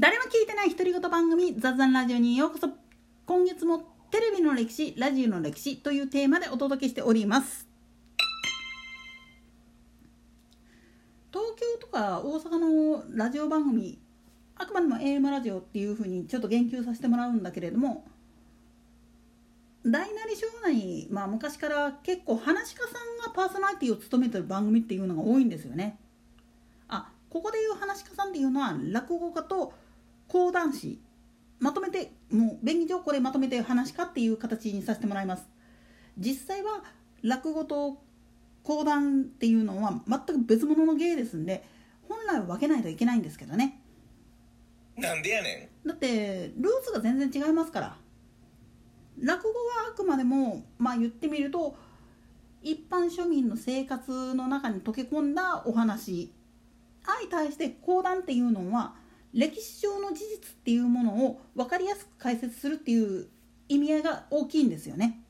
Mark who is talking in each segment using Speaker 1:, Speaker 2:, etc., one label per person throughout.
Speaker 1: 誰も聞いてない独り言番組雑談ラジオにようこそ今月もテレビの歴史ラジオの歴史というテーマでお届けしております東京とか大阪のラジオ番組あくまでも AM ラジオっていうふうにちょっと言及させてもらうんだけれども大なり小なり、まあ、昔から結構話し家さんがパーソナリティを務めてる番組っていうのが多いんですよね。あここでいう話し家さんっていうのは落語家と講談師まとめてもう便宜上これまとめて話し家っていう形にさせてもらいます。実際は落語と講談っていうのは全く別物の芸ですんで本来は分けないといけないんですけどね。
Speaker 2: なんでやね
Speaker 1: だってルーツが全然違いますから。落語はあくまでもまあ言ってみると一般庶民の生活の中に溶け込んだお話。相対して講談っていうのは歴史上の事実っていうものを分かりやすく解説するっていう意味合いが大きいんですよね。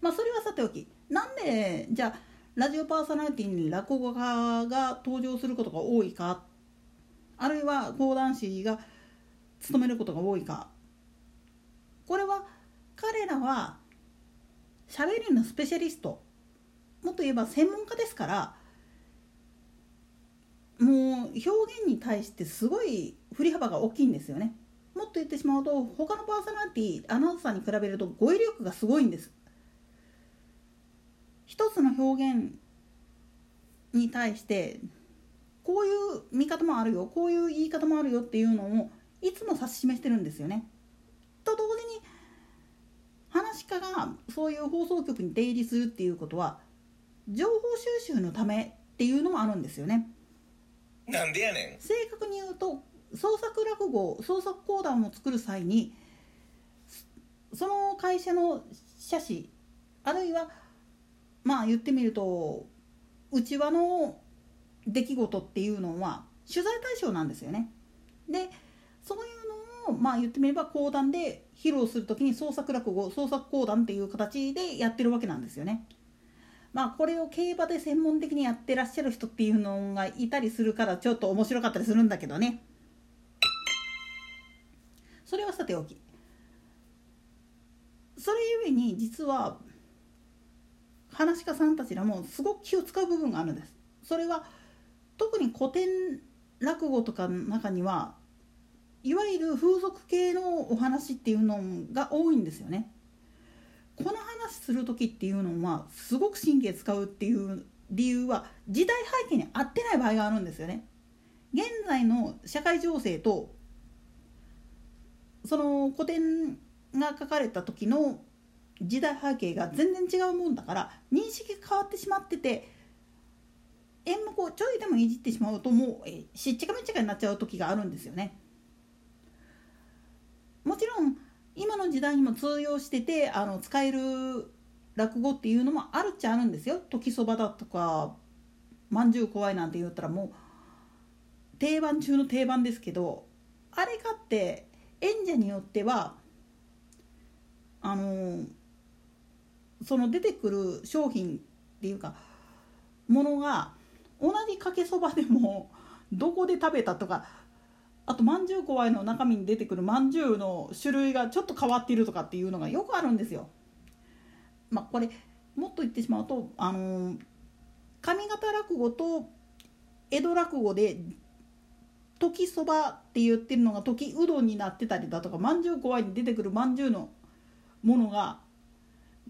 Speaker 1: まあそれはさておきなんでじゃあラジオパーソナリティに落語家が登場することが多いかあるいは講談師が務めることが多いかこれは彼らはしゃべりのスペシャリストもっと言えば専門家ですからもう表現に対してすごい振り幅が大きいんですよね。もっと言ってしまうと他のパーソナリティアナウンサーに比べると語彙力がすごいんです。一つの表現に対してこういう見方もあるよこういう言い方もあるよっていうのをいつも指し示してるんですよね。と同時に話し家がそういう放送局に出入りするっていうことは情報収集のためっていうのもあるんですよね。
Speaker 2: なんでやねん
Speaker 1: 正確に言うと創作落語創作講談を作る際にその会社の社史あるいはまあ言ってみると内輪の出来事っていうのは取材対象なんですよね。でそういうのをまあ言ってみれば講談で披露する時に創作落語創作講談っていう形でやってるわけなんですよね。まあこれを競馬で専門的にやってらっしゃる人っていうのがいたりするからちょっと面白かったりするんだけどね。それはさておき。それゆえに実は話し家さんたちらもすごく気を使う部分があるんです。それは特に古典落語とかの中にはいわゆる風俗系のお話っていうのが多いんですよね。この話する時っていうのはすごく神経使うっていう理由は時代背景に合ってない場合があるんですよね。現在の社会情勢とその古典が書かれた時の時代背景が全然違うもんだから認識が変わってしまってて演目をちょいでもいじってしまうともうしっちゃかめっちゃかになっちゃう時があるんですよね。もちろん今の時代にも通用しててあの使える落語っていうのもあるっちゃあるんですよ。時そばだとかまんじゅう怖いなんて言ったらもう定番中の定番ですけどあれかって演者によってはあのその出てくる商品っていうかものが同じかけそばでもどこで食べたとかあとまんじゅう怖いの中身に出てくるまんじゅうの種類がちょっと変わっているとかっていうのがよくあるんですよ。まあ、これもっと言ってしまうとあの上方落語と江戸落語で時そばって言ってるのが時うどんになってたりだとかまんじゅう怖いに出てくるまんじゅうのものが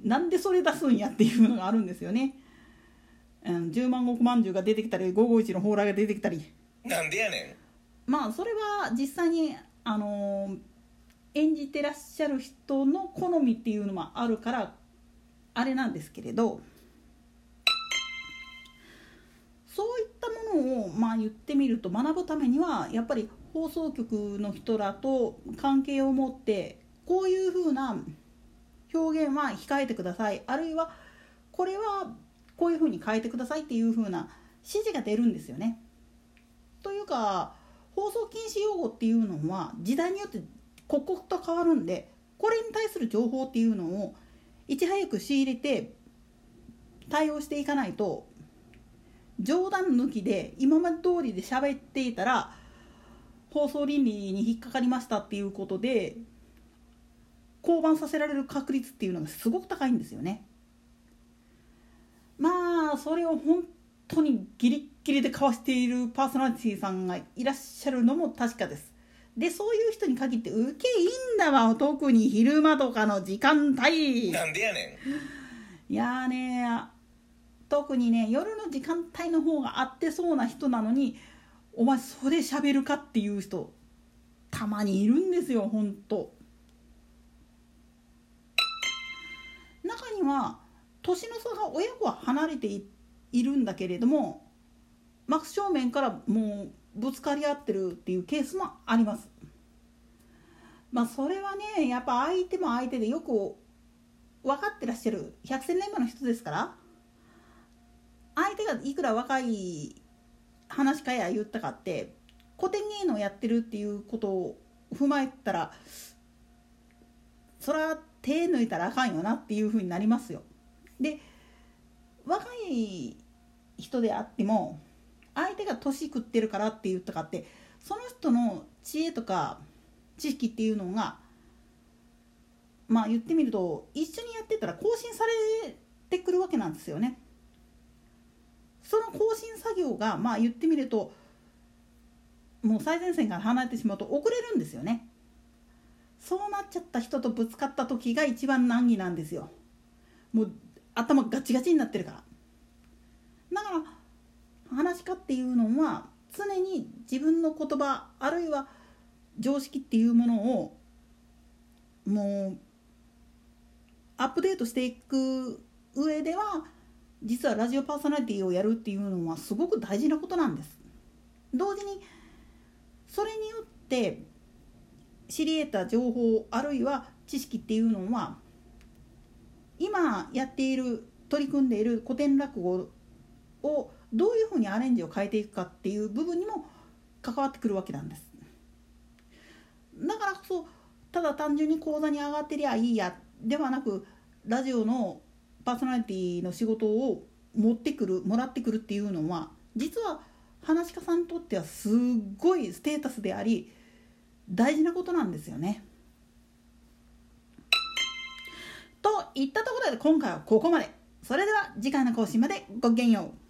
Speaker 1: なんでそれ出すんやっていうのがあるんですよね。うん、十万石まんじゅうが出てきたり551の蓬莱が出てきたり。
Speaker 2: なんでやねん
Speaker 1: まあそれは実際にあの演じてらっしゃる人の好みっていうのもあるからあれなんですけれどそういったものをまあ言ってみると学ぶためにはやっぱり放送局の人らと関係を持ってこういうふうな表現は控えてくださいあるいはこれはこういうふうに変えてくださいっていうふうな指示が出るんですよね。というか放送禁止用語っていうのは時代によって刻々と変わるんでこれに対する情報っていうのをいち早く仕入れて対応していかないと冗談抜きで今まで通りで喋っていたら放送倫理に引っかかりましたっていうことで降板させられる確率っていうのがすごく高いんですよね。まあそれを本当にギリッギリでかわしているパーソナリティさんがいらっしゃるのも確かです。でそういう人に限って受けいいんだわ特に昼間とかの時間帯。
Speaker 2: なんでやね
Speaker 1: ん。いやーね特にね夜の時間帯の方が合ってそうな人なのにお前それ喋るかっていう人たまにいるんですよほんと中には年の差が親子は離れていいるんだけれども真正面からもうぶつかり合ってるっていうケースもありますまあそれはねやっぱ相手も相手でよく分かってらっしゃる百戦錬磨の人ですから相手がいくら若い話かや言ったかって古典芸能やってるっていうことを踏まえたらそれは手抜いたらあかんよなっていうふうになりますよ。で若い人であっても相手が年食ってるからって言ったかってその人の知恵とか知識っていうのがまあ言ってみると一緒にやってたら更新されてくるわけなんですよね。その更新作業がまあ言ってみるともう最前線から離れてしまうと遅れるんですよね。そうなっちゃった人とぶつかった時が一番難儀なんですよ。もう頭ガチガチになってるから。だから話し家っていうのは常に自分の言葉あるいは常識っていうものをもうアップデートしていく上では実はラジオパーソナリティをやるっていうのはすごく大事なことなんです。同時にそれによって知り得た情報あるいは知識っていうのは今やっている取り組んでいる古典落語をどういうふうにアレンジを変えていくかっていう部分にも関わってくるわけなんです。だからこそただ単純に講座に上がってりゃいいやではなくラジオのパーソナリティの仕事を持ってくるもらってくるっていうのは実は話し家さんにとってはすっごいステータスであり大事なことなんですよね。といったところで今回はここまで。それでは次回の更新までごきげんよう。